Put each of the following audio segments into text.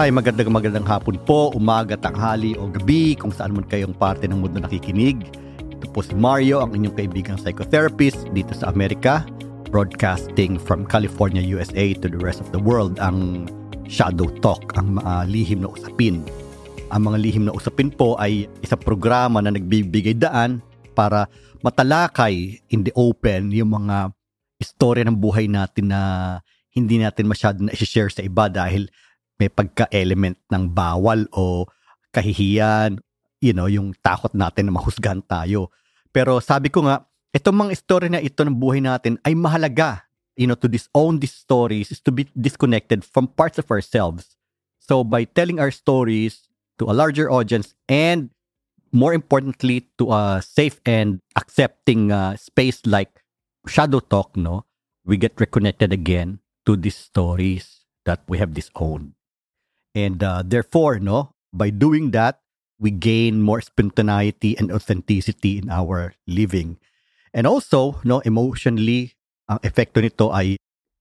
Hi, magandang magandang hapon po, umaga, tanghali o gabi kung saan man kayong parte ng mundo nakikinig. Ito po si Mario, ang inyong kaibigang psychotherapist dito sa Amerika, broadcasting from California, USA to the rest of the world ang Shadow Talk, ang mga lihim na usapin. Ang mga lihim na usapin po ay isang programa na nagbibigay daan para matalakay in the open yung mga istorya ng buhay natin na hindi natin masyado na share sa iba dahil may pagka-element ng bawal o kahihiyan, you know, yung takot natin na mahusgan tayo. Pero sabi ko nga, itong mga story na ito ng buhay natin ay mahalaga, you know, to disown these stories is to be disconnected from parts of ourselves. So by telling our stories to a larger audience and more importantly to a safe and accepting uh, space like Shadow Talk, no, we get reconnected again to these stories that we have disowned. And uh, therefore, no, by doing that, we gain more spontaneity and authenticity in our living. And also, no, emotionally, ang epekto nito ay,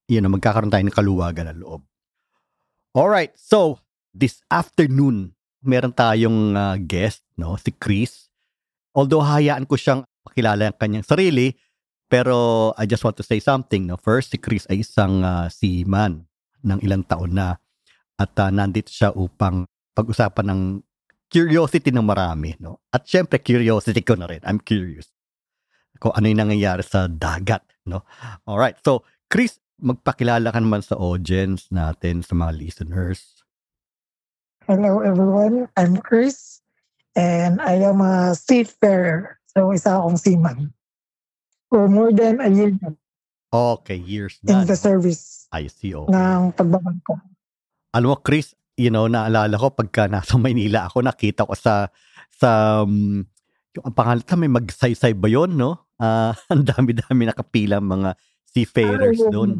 you know, magkakaroon tayo ng kaluwagan ng loob. Alright, so, this afternoon, meron tayong uh, guest, no, si Chris. Although hayaan ko siyang pakilala ang kanyang sarili, pero I just want to say something, no. First, si Chris ay isang uh, seaman ng ilang taon na at uh, nandito siya upang pag-usapan ng curiosity ng marami, no? At syempre, curiosity ko na rin. I'm curious kung ano yung nangyayari sa dagat, no? Alright, so Chris, magpakilala ka naman sa audience natin, sa mga listeners. Hello everyone, I'm Chris and I am a seafarer. So isa akong seaman. For more than a year Okay, years na. in the service I see, okay. ng pagbabangko. Alam mo Chris, you know, naalala ko pagka nasa Maynila ako, nakita ko sa sa um, yung ang pangalan ta, may magsaysay ba yun, no? Ah, ang dami-dami nakapila mga seafarers Ah, doon.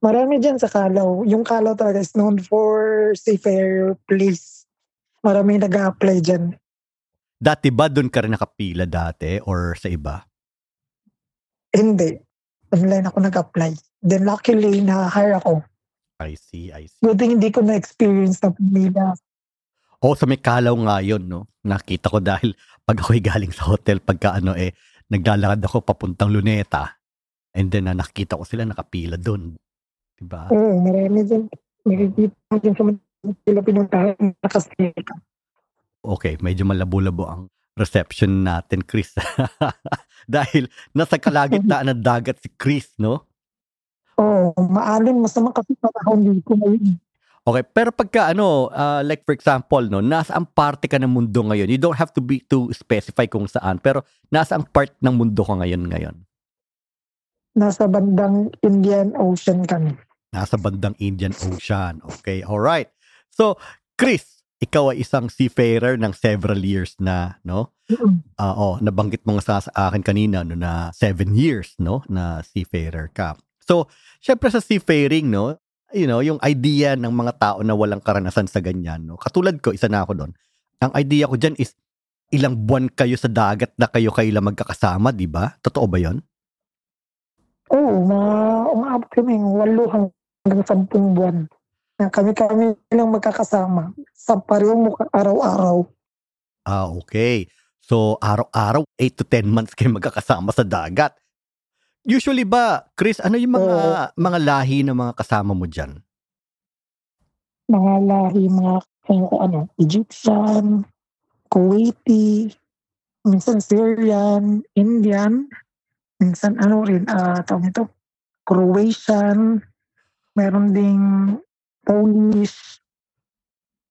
Marami dyan sa Kalaw. Yung Kalaw talaga is known for seafarer place. Marami nag apply dyan. Dati ba doon ka rin nakapila dati or sa iba? Hindi. Online ako nag-apply. Then luckily, na-hire ako. I see, I see. Thing hindi ko na-experience na pumila. O sa may kalaw nga yun, no? Nakita ko dahil pag ako'y galing sa hotel, pagka ano eh, naglalakad ako papuntang Luneta. And then uh, nakita ko sila nakapila doon. Diba? Oo, marami dyan. Nakikita dyan sa Manila pinuntahan. Nakasaya ka. okay, medyo malabo-labo ang reception natin, Chris. Dahil nasa kalagitnaan ng dagat si Chris, no? Oo, maalon. Masama kasi panahon dito ngayon. Okay, pero pagka ano, uh, like for example, no, nasa ang parte ka ng mundo ngayon. You don't have to be to specify kung saan, pero nasa ang part ng mundo ka ngayon ngayon. Nasa bandang Indian Ocean kami. Nasa bandang Indian Ocean. Okay, all right. So, Chris, ikaw ay isang seafarer ng several years na, no? Ah, oh, nabanggit mo nga sa, sa akin kanina no na seven years, no, na seafarer ka. So, syempre sa seafaring, no, you know, yung idea ng mga tao na walang karanasan sa ganyan, no. Katulad ko, isa na ako doon. Ang idea ko diyan is ilang buwan kayo sa dagat na kayo kaila magkakasama, di ba? Totoo ba 'yon? Oo, mga umabot kami ng walo hanggang sampung buwan. Na kami-kami lang magkakasama sa parehong mukha araw-araw. Ah, okay. So, araw-araw, 8 to 10 months kayo magkakasama sa dagat. Usually ba, Chris, ano yung mga mga lahi ng mga kasama mo diyan? Mga lahi, mga ano, Egyptian, Kuwaiti, minsan Syrian, Indian, minsan ano rin, ah tawag nito, Croatian, meron ding Polish,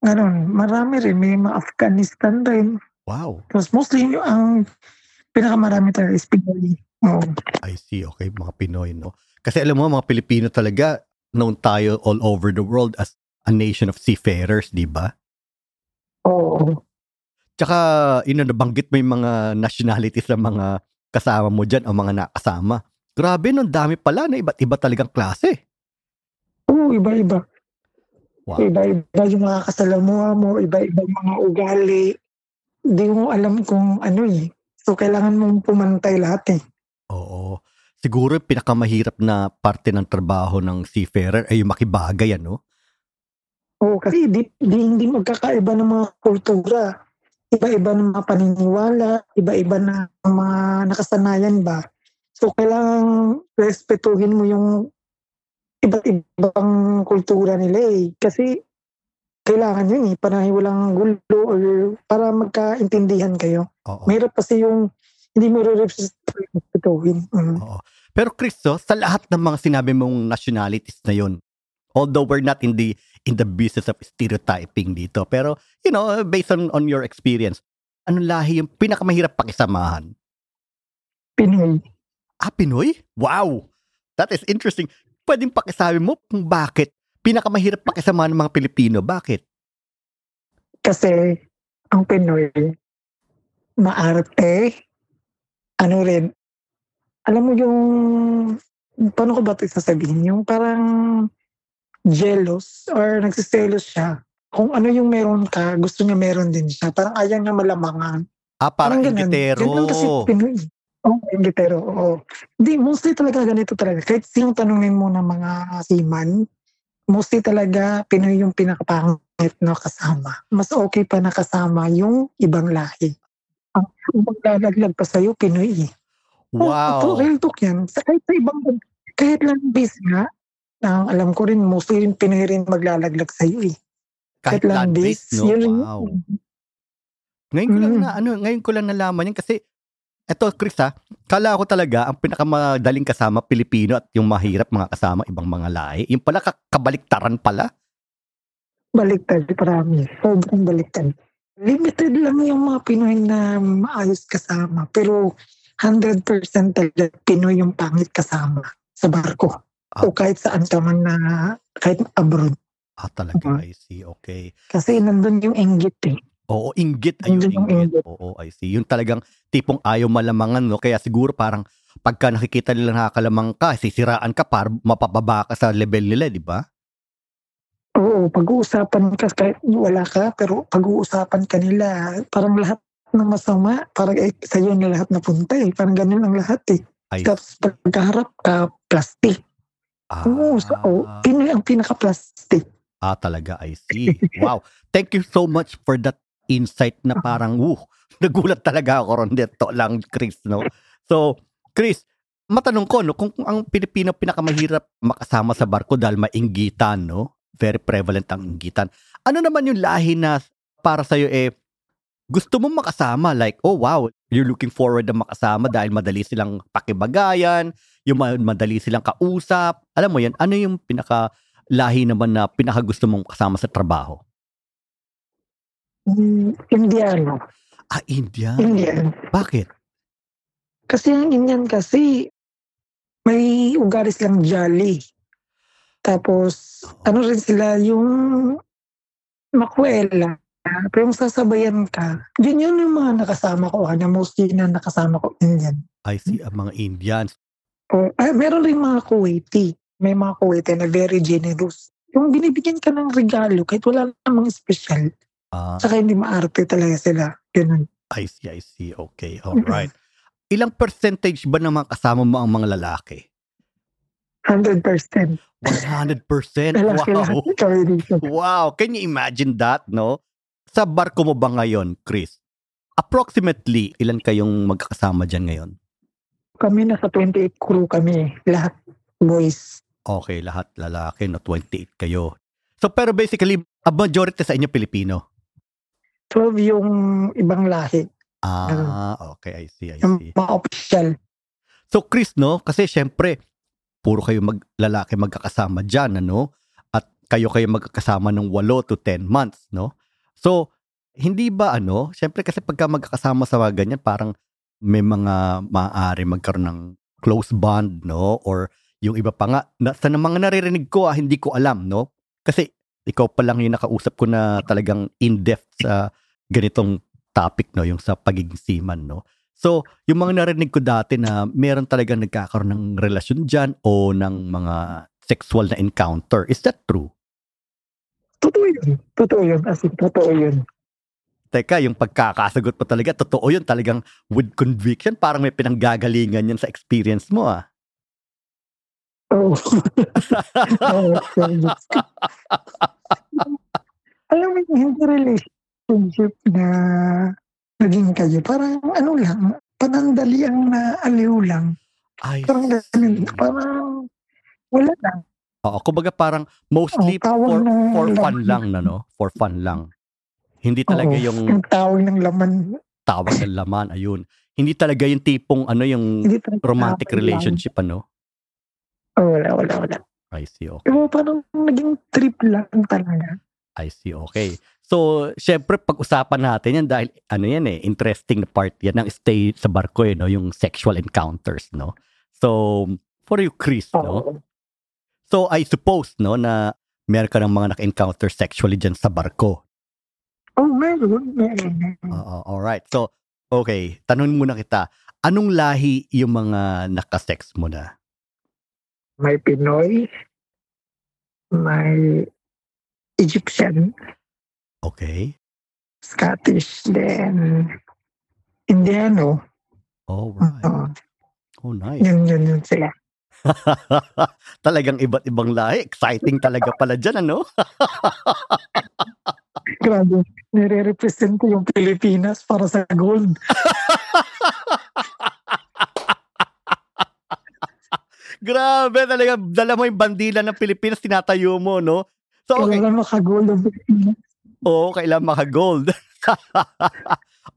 Ganon, marami rin. May mga Afghanistan rin. Wow. Tapos mostly yung ang pinakamarami talaga is Pinoy. Oo. I see. Okay, mga Pinoy, no? Kasi alam mo, mga Pilipino talaga, known tayo all over the world as a nation of seafarers, di ba? Oo. Tsaka, na, nabanggit mo yung mga nationalities ng mga kasama mo dyan o mga nakasama. Grabe, no, dami pala na iba't iba talagang klase. Oo, iba-iba. Wow. Iba-iba yung mga kasalamuha mo, iba-iba yung mga ugali. Hindi mo alam kung ano eh. So, kailangan mong pumantay lahat eh. Siguro yung pinakamahirap na parte ng trabaho ng seafarer ay yung makibagay, ano? Oo, kasi di, di, hindi magkakaiba ng mga kultura. Iba-iba ng mga paniniwala, iba-iba na mga nakasanayan ba. So, kailangan respetuhin mo yung iba't ibang kultura nila eh. Kasi kailangan yun eh, para walang gulo or para magkaintindihan kayo. Oo. Mahirap kasi yung hindi mo re-respetuhin. Mm. Oo. Pero Cristo, sa lahat ng mga sinabi mong nationalities na yun, although we're not in the in the business of stereotyping dito, pero you know, based on on your experience, anong lahi yung pinakamahirap pakisamahan? Pinoy. Ah, Pinoy? Wow! That is interesting. Pwedeng pakisabi mo kung bakit pinakamahirap pakisamahan ng mga Pilipino. Bakit? Kasi ang Pinoy, maarte, ano rin, alam mo yung, paano ko ba ito sasabihin? Yung parang jealous or nagsiselos siya. Kung ano yung meron ka, gusto niya meron din siya. Parang ayaw niya malamangan. Ah, parang ingitero. Ganun kasi Pinoy. Oo, oh, ingitero. Oo. Hindi, mostly talaga ganito talaga. Kahit sinong tanungin mo ng mga seaman, mostly talaga Pinoy yung pinakapangit na kasama. Mas okay pa na kasama yung ibang lahi. Ang ang maglalaglag pa sa'yo, Pinoy Wow. real talk yan. Sa, kahit sa ibang, kahit lang base nga, ang alam ko rin, mostly rin Pinoy rin maglalaglag sa'yo eh. Kahit lang land-based, base, no? yun Wow. Ngayon ko lang Mm. na, ano, ngayon ko lang nalaman yan kasi, eto, Chris ha, kala ko talaga, ang pinakamadaling kasama, Pilipino at yung mahirap mga kasama, ibang mga lahi. Yung pala, ka- kabaliktaran pala. Baliktad, parami. Sobrang baliktad. Limited lang yung mga Pinoy na maayos kasama. Pero 100% talaga Pinoy yung pangit kasama sa barko. Ah. O kahit saan ka man na, kahit abroad. Ah, talaga, Mhm. I see, okay. Kasi nandun yung inggit eh. Oo, inggit. Ayun, Yun yung inggit. inggit. Oo, I see. Yung talagang tipong ayaw malamangan, no? Kaya siguro parang pagka nakikita nila nakakalamang ka, sisiraan ka para mapababa ka sa level nila, di ba? Oo, pag-uusapan ka kahit wala ka, pero pag-uusapan ka nila, parang lahat ng masama, parang eh, sa'yo na lahat napunta eh. Parang ganun ang lahat eh. I Tapos pagkaharap ka, plastic. ah, Oo, so, oh, Pinoy ang pinaka-plastic. ah, talaga, I see. Wow. Thank you so much for that insight na parang, woo, nagulat talaga ako ron dito lang, Chris, no? So, Chris, matanong ko, no, kung, kung ang Pilipino pinakamahirap makasama sa barko dahil mainggitan, no? Very prevalent ang inggitan. Ano naman yung lahi na para sa'yo eh, gusto mo makasama? Like, oh wow, you're looking forward na makasama dahil madali silang pakibagayan, yung ma- madali silang kausap. Alam mo yan, ano yung pinaka lahi naman na pinaka gusto mong kasama sa trabaho? Mm, Indiano. Ah, Indian. Indian. Bakit? Kasi ang Indian kasi, may ugali silang jolly. Tapos, ano rin sila, yung makwela. Pero yung sasabayan ka, yun yun yung mga nakasama ko. Ano, mostly na nakasama ko Indian. I see, ang mga Indians. O, ah, meron rin mga Kuwaiti. May mga Kuwaiti na very generous. Yung binibigyan ka ng regalo, kahit wala namang special, Ah, saka hindi maarte talaga sila. Ganun. I see, I see. Okay, alright. Ilang percentage ba ng mga kasama mo ang mga lalaki? 100%. 100%? Lalaki lahat Wow. Wow, can you imagine that, no? Sa barko mo ba ngayon, Chris? Approximately, ilan kayong magkakasama dyan ngayon? Kami nasa 28 crew kami. Lahat boys. Okay, lahat lalaki, no? 28 kayo. So, pero basically, a majority sa inyo Pilipino. 12 yung ibang lahi. Ah, okay, I see, I Yung see. mga official. So, Chris, no? Kasi syempre, puro kayo mag, lalaki magkakasama dyan, ano? At kayo kayo magkakasama ng 8 to 10 months, no? So, hindi ba ano? Syempre kasi pagka magkakasama sa mga ganyan, parang may mga maaari magkaroon ng close bond, no? Or yung iba pa nga, na, sa mga naririnig ko, ah, hindi ko alam, no? Kasi ikaw pa lang yung nakausap ko na talagang in-depth sa ganitong topic, no? Yung sa pagiging seaman, no? So, yung mga narinig ko dati na meron talagang nagkakaroon ng relasyon dyan o ng mga sexual na encounter. Is that true? Totoo yun. Totoo yun. As in, totoo yun. Teka, yung pagkakasagot mo talaga, totoo yun talagang with conviction. Parang may pinanggagalingan yan sa experience mo ah. Oo. Oo, alam mo, hindi relationship na naging kayo. Parang ano lang, panandaliang na aliw lang. I Parang ganun, parang wala lang. Oo, kumbaga parang mostly tawag for, ng for fun lang na, no? For fun lang. Hindi talaga Oo, yung yung tawag ng laman. tawag ng laman, ayun. Hindi talaga yung tipong ano yung romantic tawag lang. relationship, ano? Oh, wala, wala, wala. I see, okay. Pero parang naging trip lang talaga. I see, okay. So, syempre, pag-usapan natin yan dahil, ano yan eh, interesting na part yan ng stay sa barko eh, no? Yung sexual encounters, no? So, for you, Chris, no? So, I suppose, no, na meron ka ng mga naka-encounter sexually dyan sa barko. Oh, meron, meron. meron. Oo, alright. So, okay, tanong muna kita, anong lahi yung mga nakasex mo na? May Pinoy, may Egyptian, Okay. Scottish, then Indiano. Alright. Oo, Oh, nice. yun, yun, yun sila. Talagang iba't ibang lahi. Exciting talaga pala dyan, ano? Grabe, nire-represent ko yung Pilipinas para sa gold. Grabe, talaga dala mo yung bandila ng Pilipinas, tinatayo mo, no? So, okay. Kailangan makagold ang Pilipinas. Oo, kailangan maka-gold.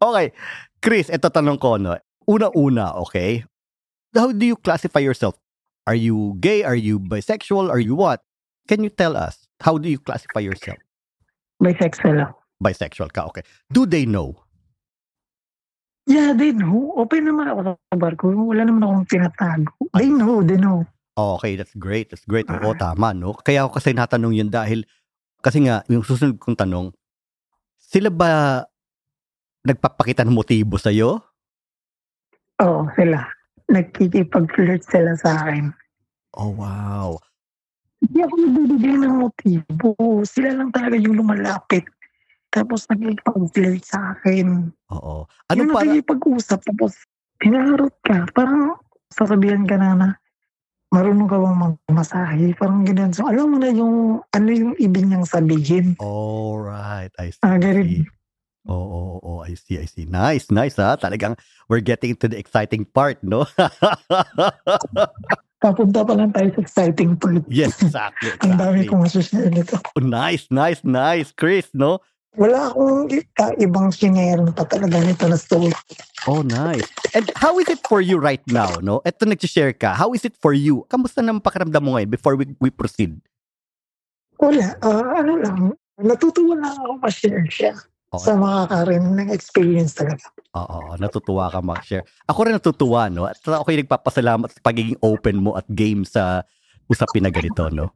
okay. Chris, ito tanong ko, no? Una-una, okay? How do you classify yourself? Are you gay? Are you bisexual? Are you what? Can you tell us? How do you classify yourself? Bisexual. Bisexual ka, okay. Do they know? Yeah, they know. Open naman ako sa barko. Wala naman akong tinatago. They know, they know. Oh, okay, that's great. That's great. Oo, tama, no? Kaya ako kasi natanong yun dahil, kasi nga, yung susunod kong tanong, sila ba nagpapakita ng motibo sa'yo? Oo, sila. Nagkikipag-flirt sila sa akin. Oh, wow. Hindi ako nagbibigay ng motibo. Sila lang talaga yung lumalapit. Tapos nagkikipag-flirt sa akin. Oo. Ano Yung para, nakikipag-usap. Tapos hinaharot ka. Parang sasabihan ka na na marunong ka bang magmasahe. Parang ganyan. So alam mo na yung ano yung ibig niyang sabihin. Alright, I see. Ah, Oo, oo, oo, I see, I see. Nice, nice ha. Talagang we're getting to the exciting part, no? Papunta pa lang tayo sa exciting part. yes, exactly, Ang dami exactly. kong masushare nito. Oh, nice, nice, nice, Chris, no? Wala akong uh, ibang sinayang pa talaga nito na story. Oh, nice. And how is it for you right now, no? Ito nag-share ka. How is it for you? Kamusta naman pakiramdam mo ngayon before we, we proceed? Wala. ah, ano lang. Natutuwa lang ako ma-share siya. Oo. Sa mga karen ng experience talaga. Oo, natutuwa ka mag-share. Ako rin natutuwa, no? At ako yung nagpapasalamat sa pagiging open mo at game sa usapin na ganito, no?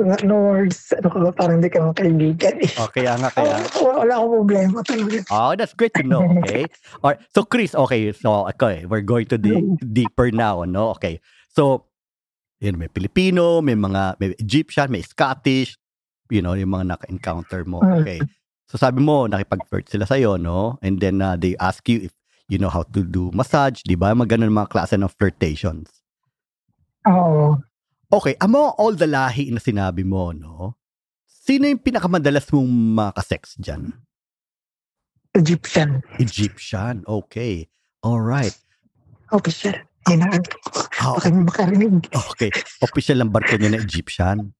No words. Ano ba? Parang hindi ka mga kaibigan eh. Oh, kaya nga, kaya Wala, wala akong problema talaga. Oh, that's great to know. Okay. Alright. So, Chris, okay. So, okay. We're going to the deeper now, no? Okay. So, yun, may Filipino, may mga, may Egyptian, may Scottish, you know, yung mga naka-encounter mo. Okay. So, sabi mo, nakipag-flirt sila sa'yo, no? And then, uh, they ask you if you know how to do massage, di ba? Mga ganun mga klase ng flirtations. Oo. Okay, among all the lahi na sinabi mo, no? Sino yung pinakamadalas mong makasex dyan? Egyptian. Egyptian. Okay. All right. Okay, sir. Hinaan ko. Ah, Baka makarinig. Okay. Official ang barko niya na Egyptian.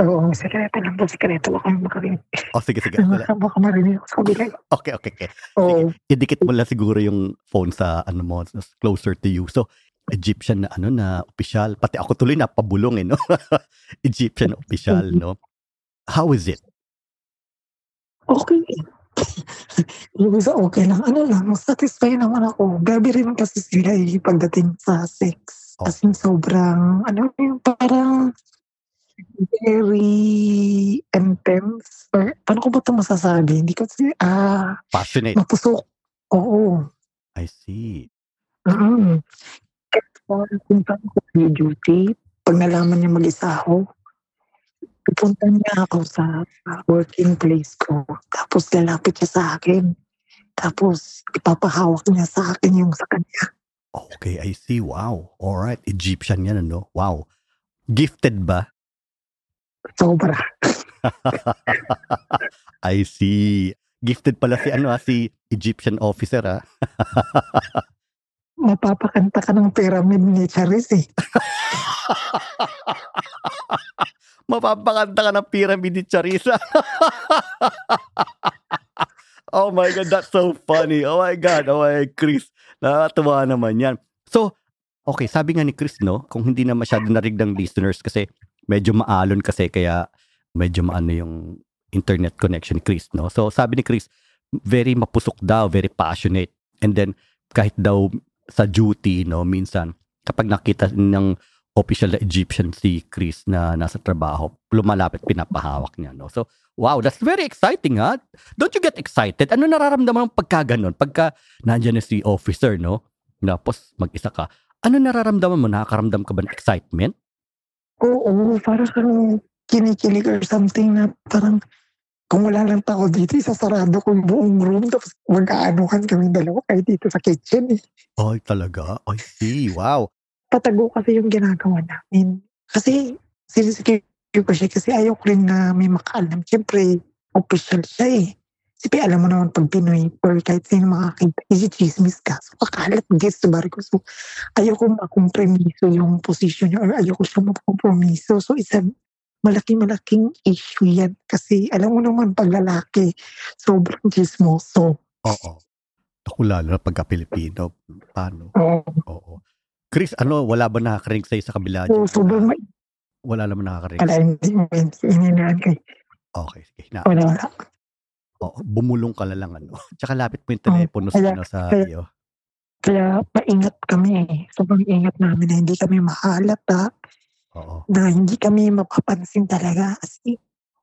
Oo, sekreto lang po. Sekreto. Baka makarinig. Oh, sige, sige. Baka, baka marinig ako sa kabila. Okay, okay, okay. Oo. Idikit mo lang siguro yung phone sa ano mo, closer to you. So, Egyptian na ano na official. Pati ako tuloy napabulong eh, no? Egyptian official, no? How is it? Okay. Yung isa okay lang. Ano lang, satisfy naman ako. Gabi rin kasi sila eh, pagdating sa sex. Oh. As in, sobrang, ano yung parang very intense. Or, paano ko ba ito masasabi? Hindi ko kasi, ah, Passionate. mapusok. Oo. I see. Mm-hmm. Kahit kung saan ko sa duty, pag nalaman niya mag-isa ako, pupunta niya ako sa sa working place ko. Tapos lalapit siya sa akin. Tapos ipapahawak niya sa akin yung sa kanya. Okay, I see. Wow. All right. Egyptian yan, ano? Wow. Gifted ba? Sobra. I see. Gifted pala si ano ah, si Egyptian officer ah. Mapapakanta ka ng pyramid ni Charis eh. Mapapakanta ka ng pyramid ni Charissa. oh my God, that's so funny. Oh my God, oh my Chris. Nakakatuwa naman yan. So, okay, sabi nga ni Chris, no, kung hindi na masyado narig ng listeners kasi medyo maalon kasi kaya medyo maano yung internet connection ni Chris, no? So, sabi ni Chris, very mapusok daw, very passionate. And then, kahit daw sa duty, no, minsan, kapag nakita ng official na Egyptian si Chris na nasa trabaho, lumalapit, pinapahawak niya, no? So, wow, that's very exciting, ha? Don't you get excited? Ano nararamdaman mo pagka ganun? Pagka nandiyan na si officer, no? Tapos mag-isa ka. Ano nararamdaman mo? Nakakaramdam ka ba ng excitement? Oo, para kang kinikilig or something na parang kung wala lang tao dito, isasarado ko yung buong room tapos mag-aanuhan kami dalawa kahit dito sa kitchen eh. Ay, talaga? I see. Wow. Patago kasi yung ginagawa namin. Kasi sinisecure ko siya kasi ayaw ko rin na may makaalam. Siyempre, official siya eh. Kasi alam mo naman pag Pinoy or kahit sino makakita, isi-chismis ka. So, kakalat guest sa barko. So, ayaw ko makompromiso yung position niya or ayaw ko siya makompromiso. So, isa malaki-malaking issue yan. Kasi alam mo naman pag lalaki, sobrang chismoso. Oo. Ako lalo na pagka Pilipino. Paano? Oo. Oo. Chris, ano, wala ba nakakarinig sa'yo sa kabila? Dyan? sobrang ma- Wala naman nakakarinig. wala, hindi ininaan kay Okay, sige. Na, wala, wala. Oo, bumulong ka na lang, ano. Tsaka lapit mo yung telepono sa, kaya- ano, sa kaya- iyo. Kaya maingat kami eh. Sobrang ingat namin na hindi kami mahalata, Oo. na hindi kami mapapansin talaga. Kasi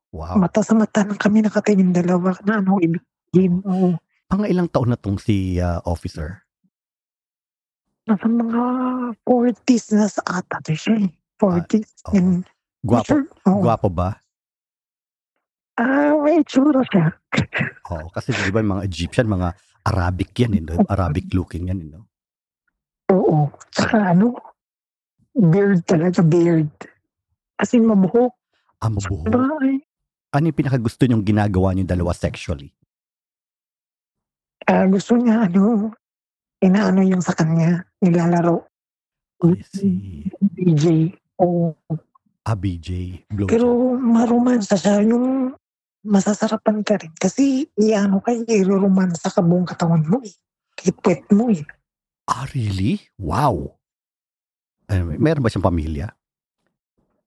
Wow. mata sa mata lang kami nakatingin dalawa na ano ibig sabihin. Oo. Pang ilang taon na tong si ah, officer? Nasa mga 40s na sa ata siya eh. 40s. oo. And, Gwapo, sure, oo. gwapo ba? Ah, may tsura siya. Oo, kasi di ba mga Egyptian, mga Arabic yan, eh, no? Arabic looking yan, eh, no? Oo. Tsaka ano, beard talaga, beard. As in, mabuhok. Ah, mabuho. Ay, Ano yung pinakagusto niyong ginagawa niyo dalawa sexually? ah, gusto niya, ano, inaano yung sa kanya, nilalaro. I see. DJ. Oo. Ah, BJ. Blow Pero maromansa siya, yung masasarapan ka rin. Kasi, iano ka, iruromansa ka buong katawan mo eh. Kipwet mo eh. Ah, really? Wow. Anyway, meron ba siyang pamilya?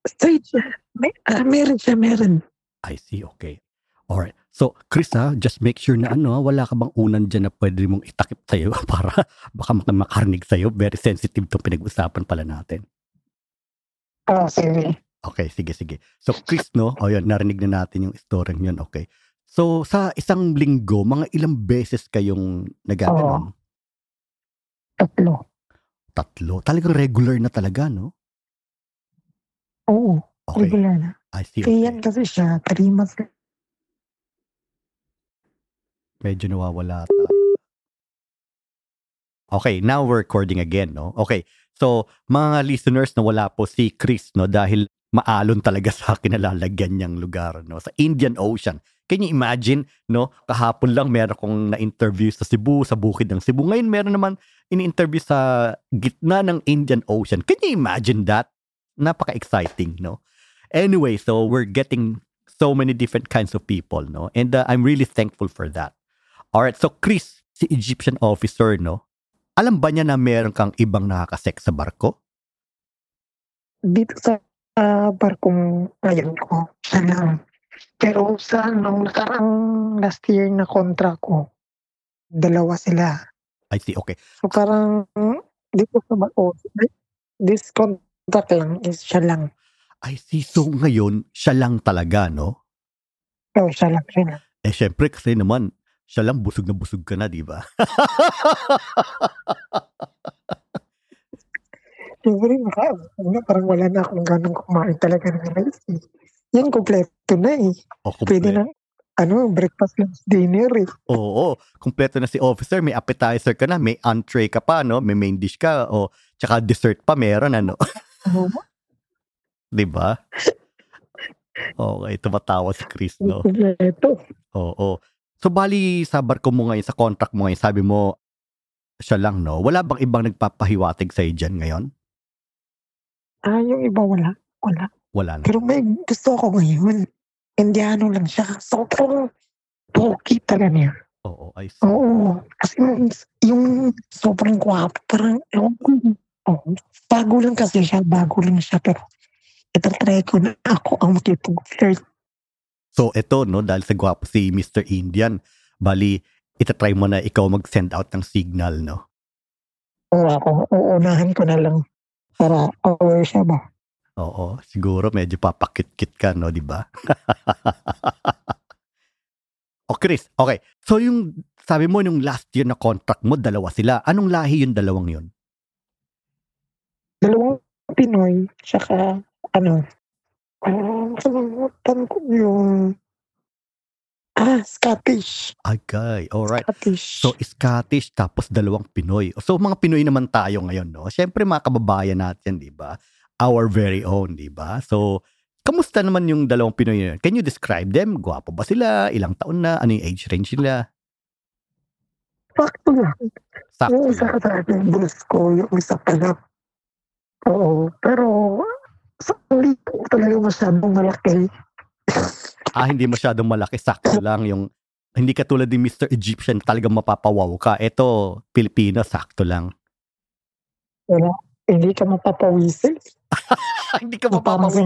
Straight siya. May, ah, meron siya, meron. I see, okay. Alright. So, Chris ha, just make sure na ano, wala ka bang unan dyan na pwede mong itakip sa'yo para baka mak- makarinig sa'yo. Very sensitive tong pinag-usapan pala natin. Ah, sige. Okay, sige, sige. So, Chris, no? O yan, narinig na natin yung story yun. Okay. So, sa isang linggo, mga ilang beses kayong nagaganon? Tatlo. Tatlo. Talagang regular na talaga, no? Oo. Okay. Regular na. I see. Kaya Okay. yan kasi siya, three months na. Medyo nawawala ata. Okay, now we're recording again, no? Okay. So, mga listeners na wala po si Chris, no? Dahil maalon talaga sa kinalalagyan niyang lugar, no? Sa Indian Ocean. Can you imagine, no? Kahapon lang meron kong na-interview sa Cebu, sa bukid ng Cebu. Ngayon meron naman in-interview sa gitna ng Indian Ocean. Can you imagine that? Napaka-exciting, no? Anyway, so we're getting so many different kinds of people, no? And uh, I'm really thankful for that. Alright, so Chris, si Egyptian officer, no? Alam ba niya na meron kang ibang nakakasex sa barko? Dito sa uh, barkong ngayon ko, siya lang. Pero sa nung nakarang last year na kontra ko, dalawa sila. I see, okay. So parang dito sa barko, this contract lang is siya lang. I see. So ngayon, siya lang talaga, no? So siya lang rin. Eh, syempre, kasi naman, siya lang busog na busog ka na, di ba? Siyempre, naka, na, parang wala na akong ganong kumain talaga ng rice. Eh. Yan, kompleto na eh. o, Pwede kumple- na, ano, breakfast, lunch, dinner eh. Oo, kompleto na si officer. May appetizer ka na, may entree ka pa, no? May main dish ka, o tsaka dessert pa meron, ano? Ano? di ba? Okay, tumatawa si Chris, no? Ito. Oo. So, bali sa barko mo ngayon, sa contract mo ngayon, sabi mo, siya lang, no? Wala bang ibang nagpapahiwatig sa'yo dyan ngayon? Ah, yung iba wala. Wala. Wala na. Pero may gusto ako ngayon. Indiano lang siya. Sobrang pogi talaga niya. Oo, I see. Oo. Kasi yung sobrang gwapo, parang, ewan ko, oh, bago lang kasi siya, bago lang siya, pero itatry ko na ako ang makipag-flirt. So, ito, no? Dahil sa gwapo si Mr. Indian, bali, itatry mo na ikaw mag-send out ng signal, no? Oo ako, uunahan ko na lang para aware siya ba. Oo, siguro medyo papakit-kit ka, no, di ba? o Chris, okay. So yung sabi mo nung last year na contract mo, dalawa sila. Anong lahi yung dalawang yun? Dalawang Pinoy, tsaka ano, um, kalimutan ko yung ah, Scottish. Okay, alright. Scottish. So Scottish tapos dalawang Pinoy. So mga Pinoy naman tayo ngayon, no? Siyempre mga kababayan natin, di ba? Our very own, di ba? So, kamusta naman yung dalawang Pinoy na yun? Can you describe them? Gwapo ba sila? Ilang taon na? Ano yung age range nila? Sakto lang. Sakto Yung isa lang. ka sa akin, bulas ko, yung isa pa lang. Oo, pero sa ulit ko talaga masyadong malaki. Ah, hindi masyadong malaki. Sakto lang yung hindi ka tulad ni Mr. Egyptian talagang mapapawaw ka. Ito, Pilipino, sakto lang. Hindi ka mapapawisin. hindi ka.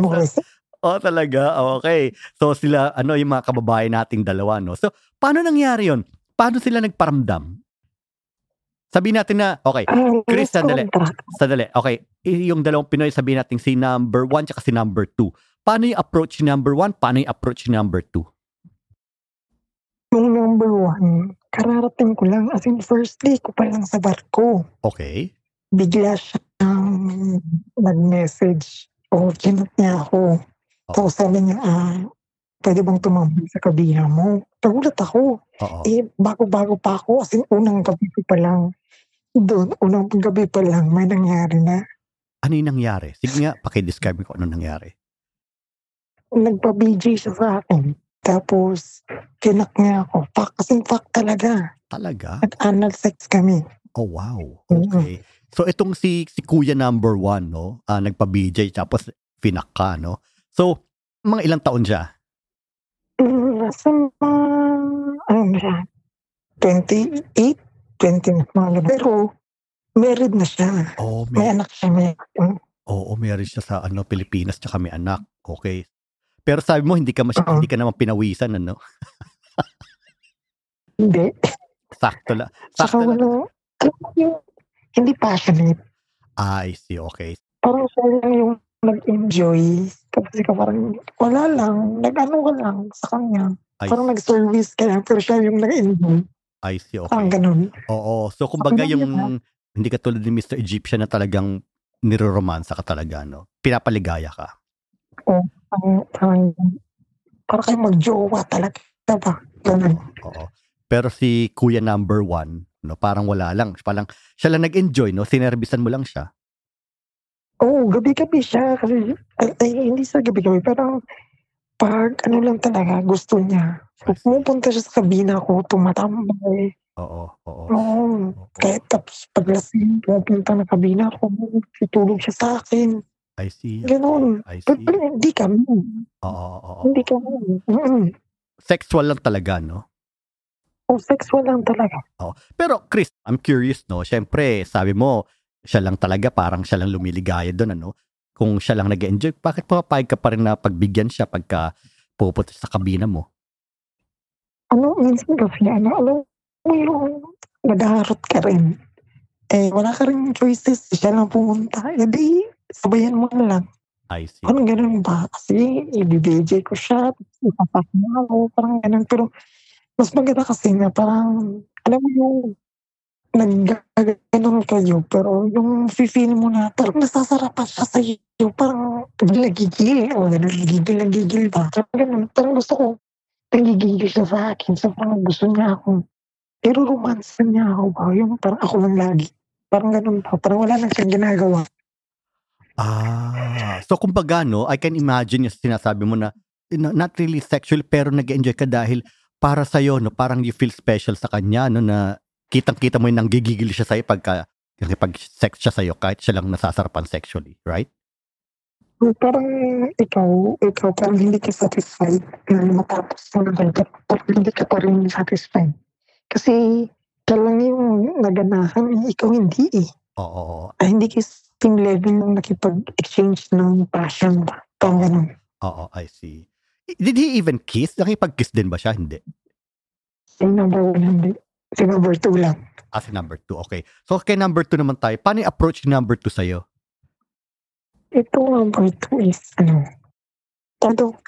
Morrison. Oh, talaga? Okay. So sila, ano, yung mga kababayan nating dalawa, no? So, paano nangyari yon? Paano sila nagparamdam? Sabihin natin na, okay, Ah, Chris, sandali. Sandali. Okay. Yung dalawang Pinoy, sabihin natin si number one tsaka si number two. Paano yung approach number one? Paano yung approach number two? Yung number one, kararating ko lang. As in, first day ko pa lang sa barko. Okay. Bigla siyang nag-message. O, chinat niya ako. Tapos sabi niya, ah, pwede bang tumambay sa kabina mo? Nagulat ako. Oo. Eh, bago-bago pa ako. As in, unang gabi ko pa lang. Doon, unang gabi pa lang, may nangyari na. Ano yung nangyari? Sige nga, pakidescribe ko ano nangyari. Nagpa-BJ siya sa akin. Tapos, kinak niya ako. Fuck, kasing fuck talaga. Talaga? Nag-anal sex kami. Oh, wow. Okay. So, itong si, si Kuya number one, no? Ah, nagpa-BJ, tapos finak ka, no? So, mga ilang taon siya? Mm, Nasa mga, ano na siya, 28, 20 na mga Pero, married na siya. Oh, May may, anak siya. May, oo, meron siya sa ano, Pilipinas, tsaka may anak. Okay. Pero sabi mo, hindi ka, mas, Oo. hindi ka naman pinawisan, ano? hindi. Sakto lang. Saka Sakto lang. wala, hindi passionate. Ah, I see, okay. Parang siya lang yung nag-enjoy. Kasi ka parang, wala lang, nag-ano ka lang sa kanya. I, Parang nag-service ka lang, pero siya yung nag-enjoy. I see, Parang okay. ganun. Oo. So, kumbaga Ako yung, hindi ka tulad ni Mr. Egyptian na talagang niroromansa ka talaga, no? Pinapaligaya ka. Parang, parang, parang kayo mag-jowa talaga. Diba? Ganun. Oo. Pero si Kuya number one, no, parang wala lang. Parang siya lang nag-enjoy, no? Sinerbisan mo lang siya. Oo, gabi-gabi siya. Kasi, ay, ay, hindi sa gabi-gabi. Parang, pag ano lang talaga, gusto niya. Pumupunta siya sa kabina ko, tumatambay. Oo, oo. Oo. oo. Kahit tapos paglasing, pumupunta na kabina ko, tutulog siya sa akin. I see. Ganon. I see. pero hindi kami. Oo, oo, oo. Hindi kami. Mm-mm. Sexual lang talaga, no? O sexual lang talaga. Pero Chris, I'm curious, no? Siyempre, sabi mo, siya lang talaga, parang siya lang lumiligaya doon, ano? Kung siya lang nag-enjoy, bakit papayag ka pa rin na pagbigyan siya pagka pupunta sa kabina mo? Ano, minsan kasi, ano, alam mo yung naghaharot ka rin. Eh, wala ka rin choices. Siya lang pumunta. Eh, di, sabayan mo na lang. I see. Parang ganun ba? Kasi, i-BJ ko siya. Ipapak mo ako. Parang ganun. Pero, mas maganda kasi na parang, alam mo yung, nag-ganon kayo, pero yung feel mo na, parang nasasarapan siya sa iyo, parang nagigil, o nagigil, nagigil ba? Parang ganun, parang gusto ko, nagigil siya sa akin, so parang gusto niya ako, pero romance niya ako ba? Yung parang ako lang lagi. Parang ganun pa, parang wala lang siyang ginagawa. Ah, so kumbaga, no, I can imagine yung sinasabi mo na know, not really sexual pero nag-enjoy ka dahil para sa no parang you feel special sa kanya no na kitang-kita mo yung nanggigigil siya sa'yo pagka pag sex siya sa'yo kahit siya lang nasasarapan sexually, right? So, parang ikaw, ikaw parang hindi ka satisfied na matapos mo ng ganito, hindi ka pa rin satisfied. Kasi ka lang yung naganahan, eh, ikaw hindi eh. Oo. Ay, hindi ka same level ng nakipag-exchange ng passion? Parang ganun. Oo, I see. Did he even kiss? Nakipag-kiss din ba siya? Hindi. Si number one, hindi. Si number two lang. Ah, si number two. Okay. So, kay number two naman tayo. Paano yung approach ni number two sa'yo? Ito number two is, ano, todo,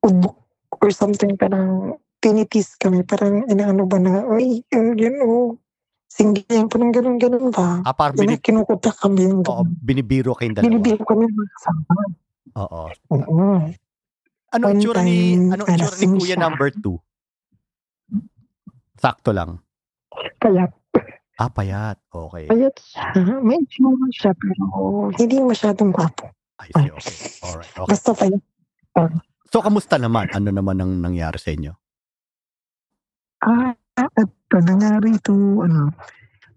ubok or something, parang tinitis kami, parang inaano ba na, ay, yun o, oh, singgihan ko ng ganun-ganun ba? Ah, parang binib- kinukuta kami yung Oo, binibiro kayong dalawa. Binibiro kami mga kasama. Oo. Oo. Ano One itsura ni, time, ano itsura ni alasing Kuya siya. number two? Sakto lang. Kaya Ah, payat. Okay. Payat siya. Medyo siya, pero hindi masyadong gwapo. I see. Okay. Alright. Okay. Basta payat. So, kamusta naman? Ano naman ang nangyari sa inyo? Ah, at nangyari ito, ano,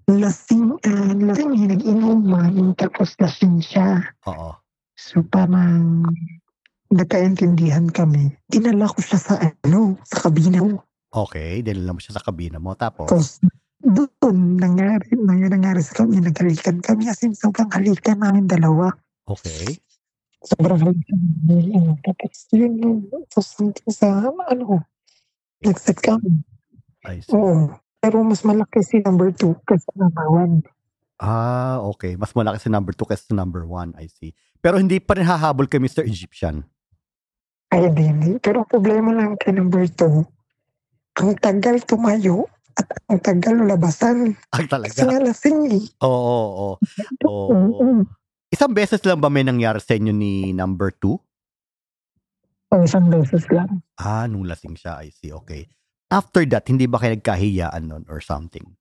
lasing, uh, lasing, eh, nag-inuman, tapos lasing siya. Oo. So, parang nagkaintindihan kami. Dinala ko siya sa, ano, sa kabina ko. Okay. Dinala mo siya sa kabina mo. Tapos, Tapos, doon, nangyari, nangyari, nangyari sa kami, naghalikan kami, as in, sobrang halikan namin dalawa. okay. sobrang halikan namin, ano, tapos yun, yun, tapos sa, ano, nag-set kami. I see. Oo. Pero mas malaki si number two kasi number one. Ah, okay. Mas malaki si number 2 kaysa sa number 1. I see. Pero hindi pa rin hahabol kay Mr. Egyptian. Ay, hindi, hindi. Pero ang problema lang kay number two, ang tagal tumayo at ang tagal labasan. Ah, Kasi talaga? nga lasing eh. Oo, oo, oo. Oo. Oo. Isang beses lang ba may nangyari sa inyo ni number 2? O isang beses lang. Ah, nung lasing siya. I see. Okay. After that, hindi ba kayo nagkahiyaan nun or something?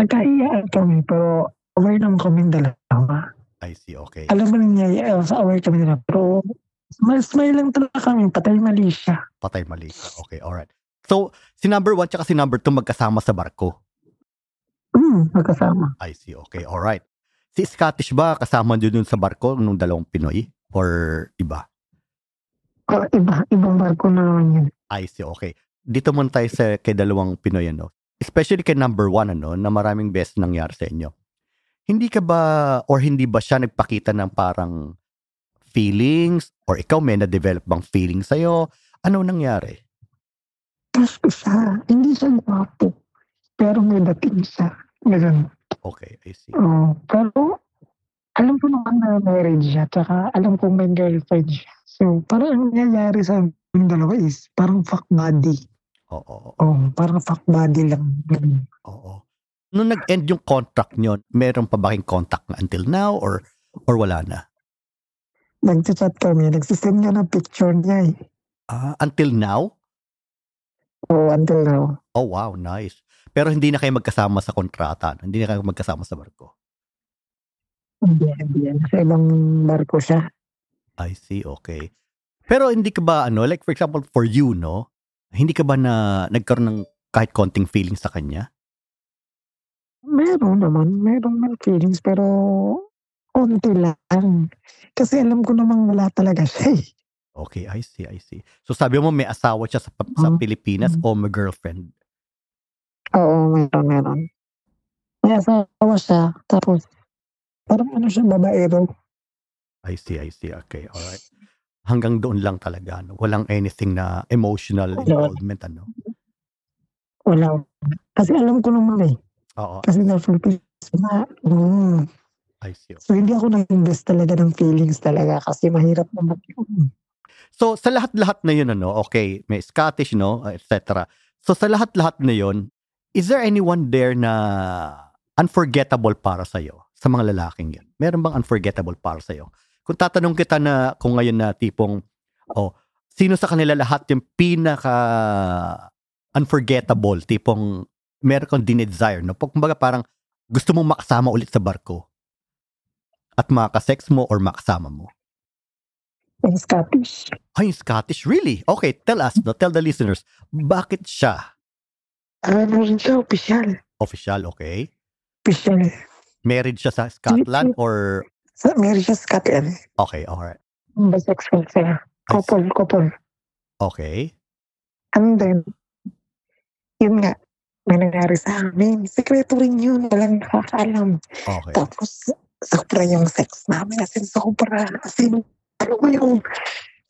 Nagkaiyaan kami pero aware naman kami dalawa. I see. Okay. Alam mo nangyayari, sa aware kami nila. Pero smile, smile lang talaga kami. Patay mali siya. Patay mali siya. Okay, alright. So, si number 1 tsaka si number 2 magkasama sa barko. Hmm, magkasama. I see. Okay, alright. Si Scottish ba kasama din dun sa barko nung dalawang Pinoy? Or iba? O, iba, ibang barko na naman yun. I see. Okay. Dito muna tayo sa kay dalawang Pinoy, ano? Especially kay number one, ano, na maraming beses nangyari sa inyo. Hindi ka ba, or hindi ba siya nagpakita ng parang feelings? Or ikaw may na-develop bang feelings sa'yo? Ano nangyari? Tapos ko siya, hindi siya gwapo. Pero may dating siya. Ganun. Okay, I see. Oo. pero alam ko naman na married siya. Tsaka alam kong may girlfriend siya. So parang ang nangyayari sa yung dalawa is parang fuck buddy. Oo, Oo, parang fuck buddy lang. Oo. Nung nag-end yung contract nyo, meron pa ba kayong contact na until now or or wala na? Nag-chat kami. Nagsisend niya ng picture niya eh. Ah, until now? Oo, until now. Oh, wow, nice. Pero hindi na kayo magkasama sa kontrata. Hindi na kayo magkasama sa barko. Hindi, hindi. Sa ibang barko siya. I see, okay. Pero hindi ka ba, ano, like for example, for you, no? Hindi ka ba na nagkaroon ng kahit konting feeling sa kanya? Meron naman. Meron man feelings pero konti lang. Kasi alam ko namang wala talaga siya eh. Okay, I see, I see. So sabi mo may asawa siya sa, sa Mm. Pilipinas Mm. o may girlfriend? Oo, meron, meron. May asawa siya. Tapos, parang ano siya, babaero. I see, I see. Okay, alright. Hanggang doon lang talaga, no? Walang anything na emotional Wala. involvement, ano? Wala. Kasi alam ko naman eh. Oo, Kasi na Philippines na. Mm. I see. So, hindi ako nag-invest talaga ng feelings talaga kasi mahirap naman yun. So sa lahat-lahat na yun, ano, okay, may Scottish, no, etc. So sa lahat-lahat na yun, is there anyone there na unforgettable para sa'yo? Sa mga lalaking yun? Meron bang unforgettable para sa'yo? Kung tatanong kita na kung ngayon na tipong, oh, sino sa kanila lahat yung pinaka unforgettable, tipong meron kang dinedesire, no? Kumbaga parang gusto mong makasama ulit sa barko at makasex mo or makasama mo. Yung Scottish. Ay, yung Scottish. Really? Okay, tell us, no? tell the listeners, bakit siya? Ano rin siya, official. Official, okay. Official. Married siya sa Scotland or... Sa, meron siya Scotland. Okay, alright. Bisexual siya. Couple, couple. Okay. And then, yun nga, may nangyari sa amin. Sekreto rin yun. Walang nakakaalam. Okay. Tapos, sobra yung sex namin. As in, sobra. As in, ano mo yung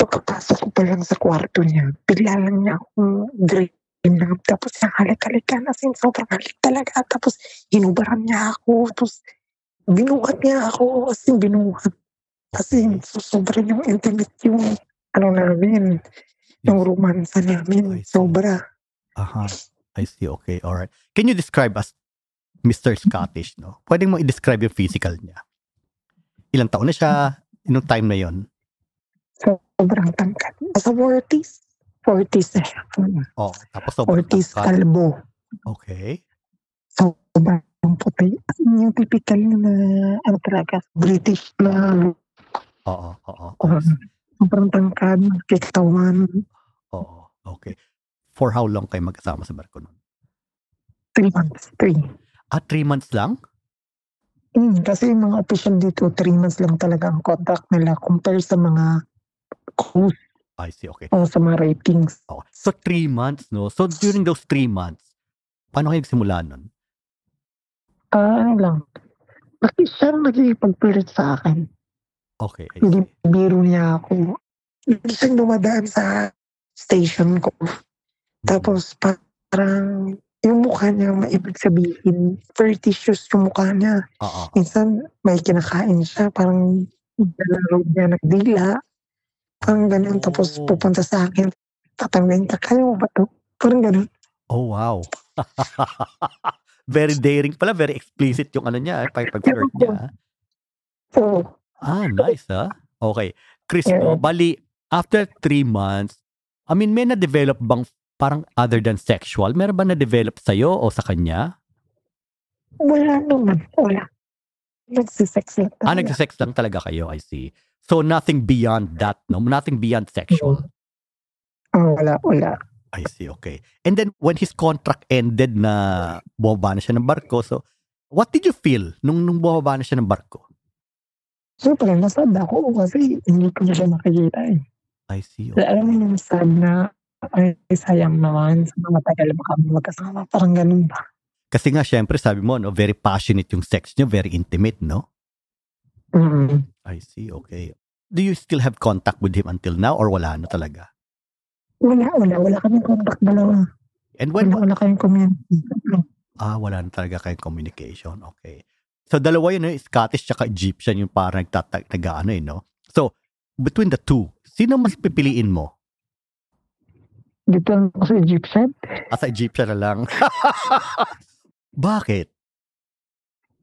pagkapasok ko pa lang sa kwarto niya. Bigla lang niya akong dream lang. Tapos, yung halik-halikan. As in, sobrang halik talaga. Tapos, hinubaran niya ako. Tapos, binuhat niya ako. As in, binuhat. As in, so, sobrang yung intimate yung ano namin. Yung romansa namin. Sobra. Aha. I see. Okay. All right. Can you describe us Mr. Scottish, no? Pwede mo i-describe yung physical niya. Ilang taon na siya? Inong time na yon? Sobrang tangkad. Sa 40s. 40s na siya. Oh, tapos sobrang 40s tangkad. kalbo. Okay. Sobrang puti. As in, yung typical na, ano talaga, British na, Oo, oo. um, sobrang tangkad, kitawan, Oo. Okay. For how long kayo magkasama sa barko nun? 3 months, 3. Ah, three months lang? Mm, kasi yung mga official dito, 3 months lang talaga ang contract nila compare sa mga cruise I see. Okay. o sa mga ratings. Oh. So, three months, no? So, during those three months, paano kayo simula nun? Ah, ano lang. Bakit siya nagkikipag-flirt sa akin? Okay. I Hindi biro niya ako. Hindi siya dumadaan sa station ko. Tapos parang yung mukha niya maibig sabihin, flirtatious yung mukha niya. Oo. Minsan may kinakain siya, parang nalaro niya nagdila. Parang ganun. Tapos Oh. pupunta sa akin, tatanungin ka, kaya mo ba to? Parang ganun. Oh, wow. very daring pala. Very explicit yung ano niya. eh, Pag pag-flirt niya. ah. Ah, nice ah. Okay. Chris, Yeah. no, bali, after three months, I mean, may na-develop bang parang other than sexual? Meron ba na-develop sa'yo o sa kanya? wala naman. Wala. Nagsisex lang Ah, talaga. nagsisex lang talaga kayo, I see. So, nothing beyond that, no? Nothing beyond sexual. Oh, wala, wala. I see, okay. And then, when his contract ended na bumaba na siya ng barko, so, what did you feel nung, nung bumaba na siya ng barko? Siyempre, nasad ako kasi hindi ko na siya makikita eh. I see, Kaya alam mo okay. yung sad na, ay, sayang naman sa mga tagal mo kami magkasama. Parang ganun ba? Kasi nga, syempre, sabi mo, no, very passionate yung sex niyo, very intimate, no? Mm. I see, okay. Do you still have contact with him until now or wala na talaga? Wala, wala. Wala kaming contact dalawa. And when, Wala, wala kaming community. ah, wala na talaga kayong communication, okay. So, dalawa yun, eh, Scottish tsaka Egyptian, yung parang nagtatag, nag-ano eh, no? So, between the two, sino mas pipiliin mo? Dito lang ako sa Egyptian. Ah, sa Egyptian na lang. Bakit?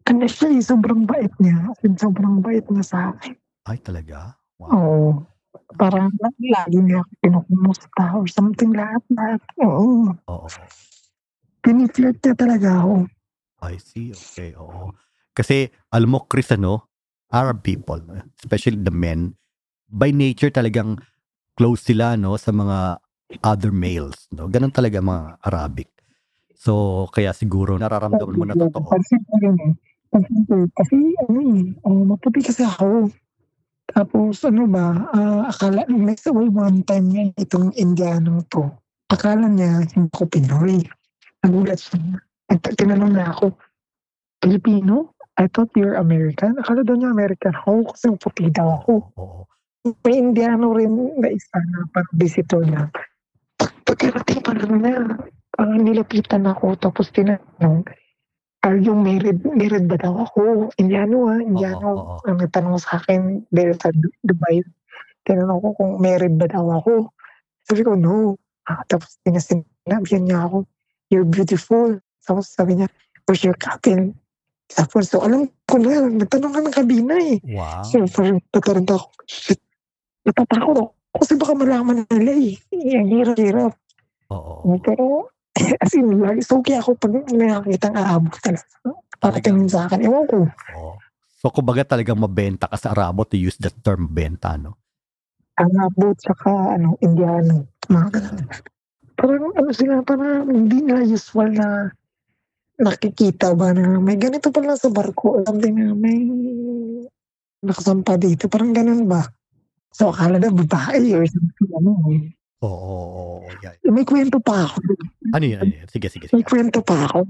Ano siya eh, sobrang bait niya. Sobrang bait niya sa akin. Ay, talaga? Wow. Oo. Parang lagi niya ako pinukumusta or something lahat lahat. Oo. Oo. Piniflirt niya talaga ako. I see. Okay, oo. Kasi, alam mo, Chris, ano, Arab people, especially the men, by nature talagang close sila, no, sa mga other males, no? Ganun talaga mga Arabic. So, kaya siguro nararamdaman mo na totoo. Yun. Kasi ano eh, oh, maputi kasi ako. Tapos ano ba, ah, akala, may way one time yan, itong Indianong to. Akala niya, hindi ko Pinoy. Nagulat siya. At tinanong na ako, Filipino? I thought you're American. Akala daw niya American ako kasi puti daw ako. May Indiano rin na isa na parang visitor na. Pagkarating pa lang na, parang nilapitan ako tapos tinanong, are you married? Married ba daw ako? Indiano ah, Indiano. Oo, oo. Ang nagtanong sa akin, dahil sa Du- Dubai, tinanong ko kung married ba daw ako. Sabi ko, no. Ah, tapos pinasinabihan niya ako, you're beautiful. Tapos sabi niya, where's your captain? Tapos, so alam ko na, nagtanong ka ng kabina eh. Wow. So, parang nataranta ako, shit, natatakot ako. Kasi baka malaman nila eh. Ang hirap-hirap. Oo. Pero, as in, lagi suki ako pag nakakita ng aabot talaga. Para Talaga? tingin sa akin. Ewan ko. Oo. So, kumbaga talagang mabenta ka sa Arabo to use the term benta, no? Arabo tsaka ano, Indiano, mga gano'n. Parang ano sila, parang hindi nila usual na nakikita ba na may ganito pala sa barko, something na may nakasampa dito, parang gano'n ba. So, akala na babae or something, ano eh. Oo, oo, oo, yan. May kwento pa ako. Ano yun, ano yun? Sige, sige, May sige. kwento pa ako.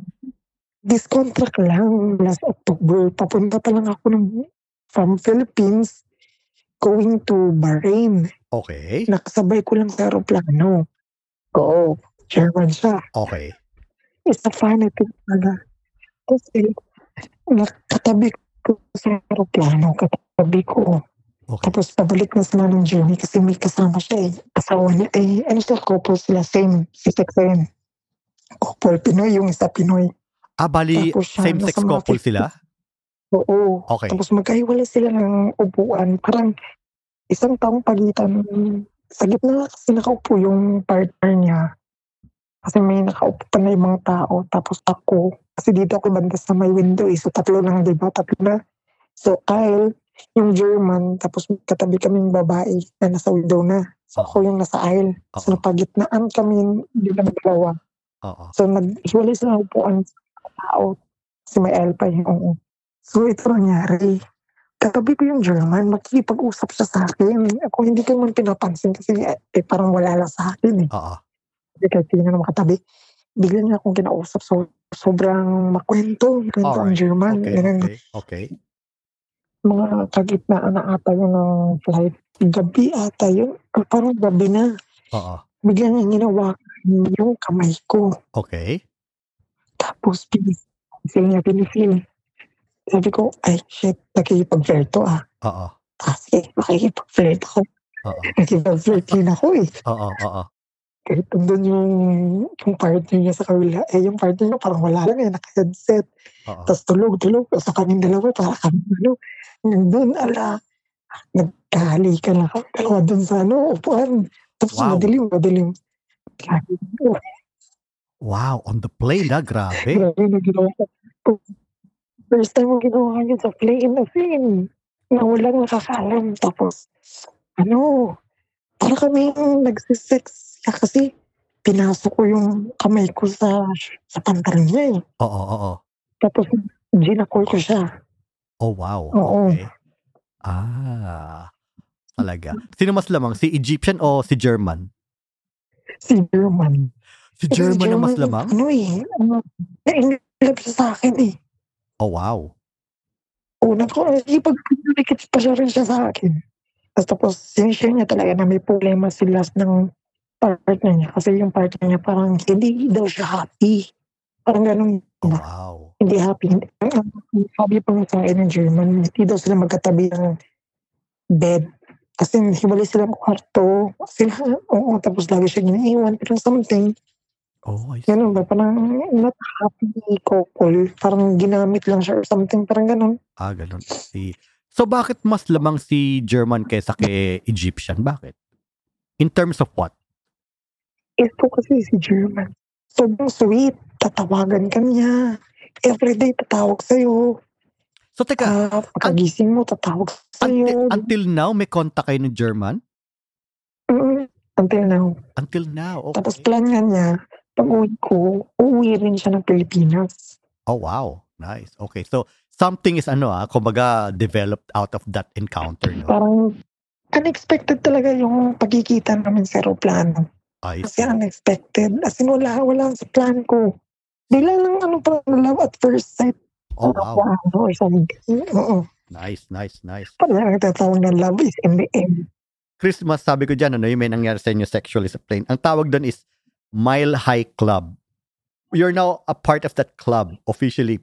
This contract lang last October. Papunta pa lang ako ng, from Philippines going to Bahrain. Okay, Nakasabay ko lang sa aeroplano. Oo, German siya. okay. Isa fanatic talaga. Kasi nakatabi ko sa aeroplano, katabi ko. Okay. Tapos pabalik na sila ng journey kasi may kasama siya eh. Asawa niya eh, ano sila, couple sila, same, si-sex rin. Couple, Pinoy, yung isa Pinoy. Ah, bali, Tapos siya, same-sex couple 50. sila? Oo. Okay. Tapos magkahiwalay sila ng upuan. Parang isang taong pagitan. Sa gitna kasi nakaupo yung partner niya. Kasi may nakaupo pa na ibang tao. Tapos ako, kasi dito ako banda sa may window eh. So tatlo lang, di ba? Tatlo na. So Kyle, yung German, tapos katabi kaming babae na nasa window na. So ako yung nasa aisle. Oo, So napagitnaan kami, ba dalawa. So naghiwalay sila upuan sa tao. Kasi may L pa yun. Oo. So ito nangyari. Katabi ko yung German, makikipag-usap siya sa akin. Ako hindi ko man pinapansin kasi eh, parang wala lang sa akin eh. Oo, Kasi kahit hindi na makatabi. Bigla niya akong kinausap. So sobrang makwento. Kwento ang. German. okay, Ganun. okay, okay. Mga kagitnaan na ata yun ng flight. Gabi ata yun. Or parang gabi na. Oo, Bigla niya ginawa yung kamay ko. okay. Tapos, pinifeel niya, pinifeel. Sabi ko, ay, shit, nakikipag-flirt to ah. Oo, Ah, sige, makikipag-flirt ako. oo, Nakikipag-flirt din ako eh. oo, oo. Kahit nandun yung, yung partner niya sa kabila. Eh, yung partner niya parang wala lang eh, naka-headset. Oo. Tapos tulog, tulog. So kaming dalawa, para kami, ano, nandun, ala, nagkahalikan lang kami dalawa dun sa, ano, upuan. Tapos Wow. madilim, madilim. Wow, on the plane na, grabe. grabe na ginawa ko. First time mo ginawa yun sa plane na scene. Na walang nakakalam. Tapos, ano, para kami nagsisex siya kasi pinasok ko yung kamay ko sa sa pantalon niya eh. Oo, oo. Tapos, ginakol ko siya. Oh, wow. Oo. Okay. Ah, talaga. Sino mas lamang? Si Egyptian o si German? Si German. Si Kasi German ang mas lamang? Ano eh, ano, na-inlove siya sa akin eh. Oh, wow. Una ko, ipag-communicate pa siya rin siya sa akin. Tapos, tapos sinishare niya talaga na may problema sila ng partner niya. Kasi yung partner niya parang hindi daw siya happy. Parang ganun. Wow. Hindi happy. Hindi, ang sabi pa sa akin ng German, hindi daw sila magkatabi ng bed. Kasi hiwalay sila ng kwarto. Sila, oo, tapos lagi siya ginaiwan. Pero something, Oh, I see. ganun ba? Parang not happy couple. Parang ginamit lang siya or something. Parang ganun. Ah, ganun. Si... So, bakit mas lamang si German kaysa kay Egyptian? Bakit? In terms of what? Ito kasi si German. Sobrang sweet. Tatawagan ka niya. Everyday tatawag sa'yo. So, teka, Ah, pagkagising mo, tatawag until, sa'yo. until now, may contact kayo ng German? Mm, until now. Until now, okay. Tapos plan nga niya, pag uwi ko, uuwi rin siya ng Pilipinas. Oh, wow. Nice. Okay. So, something is ano ah, kumbaga developed out of that encounter, no? Parang unexpected talaga yung pagkikita namin sa aeroplano. I Kasi see. unexpected. As in, wala, wala sa plan ko. Bigla lang ano pa, love at first sight. Oh, wow. Ano, or something. Oo. Nice, nice, nice. Parang nagtatawag na love is in the end. Christmas, sabi ko dyan, ano, yung may nangyari sa inyo sexually sa plane. Ang tawag doon is Mile High Club. You're now a part of that club officially.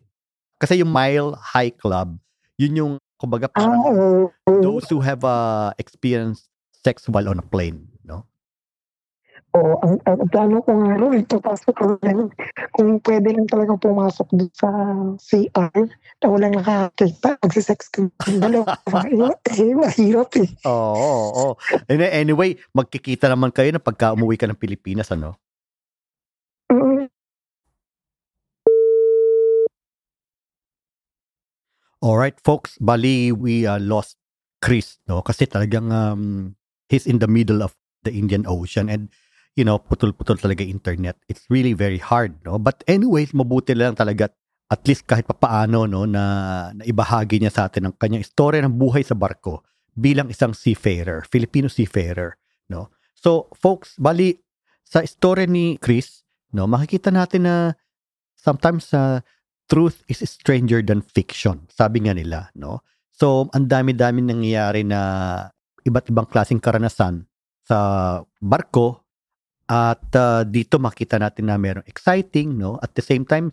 Kasi yung Mile High Club, yun yung, kumbaga, parang oo. those who have uh, experienced sex while on a plane? Oo, ang, ang plano ko nga rin, papasok ko rin. Kung pwede lang talaga pumasok doon sa CR na walang nakakita, magsisex ka ng dalawa. eh, mahirap eh. Oo, oo, oo. Then, Anyway, magkikita naman kayo na pagka umuwi ka ng Pilipinas, ano? Mm, Alright, folks. Bali, we uh, lost Chris, no? Kasi talagang um, he's in the middle of the Indian Ocean and you know, putol-putol talaga internet. It's really very hard, no? But anyways, mabuti lang talaga at least kahit papaano no na naibahagi niya sa atin ang kanyang istorya ng buhay sa barko bilang isang seafarer, Filipino seafarer, no? So, folks, bali sa istorya ni Chris, no, makikita natin na sometimes uh, truth is stranger than fiction. Sabi nga nila, no? So, ang dami-dami nangyayari na iba't ibang klaseng karanasan sa barko at uh, dito makita natin na merong exciting, no? At the same time,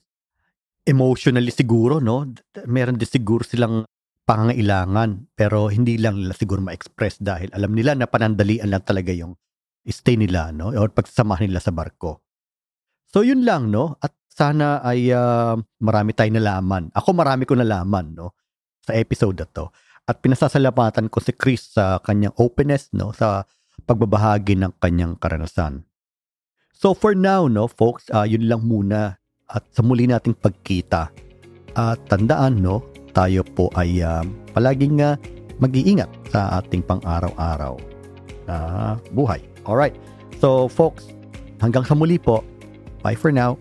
emotionally siguro, no? Meron din siguro silang pangangailangan pero hindi lang nila siguro ma-express dahil alam nila na panandalian lang talaga yung stay nila, no? Or pagsamahan nila sa barko. So, yun lang, no? At sana ay uh, marami tayong nalaman. Ako marami ko nalaman, no? Sa episode na to. At pinasasalamatan ko si Chris sa kanyang openness, no? Sa pagbabahagi ng kanyang karanasan. So for now, no, folks, uh, yun lang muna at sa muli nating pagkita. At tandaan, no, tayo po ay uh, palaging uh, mag-iingat sa ating pang-araw-araw na buhay. Alright. So folks, hanggang sa muli po. Bye for now.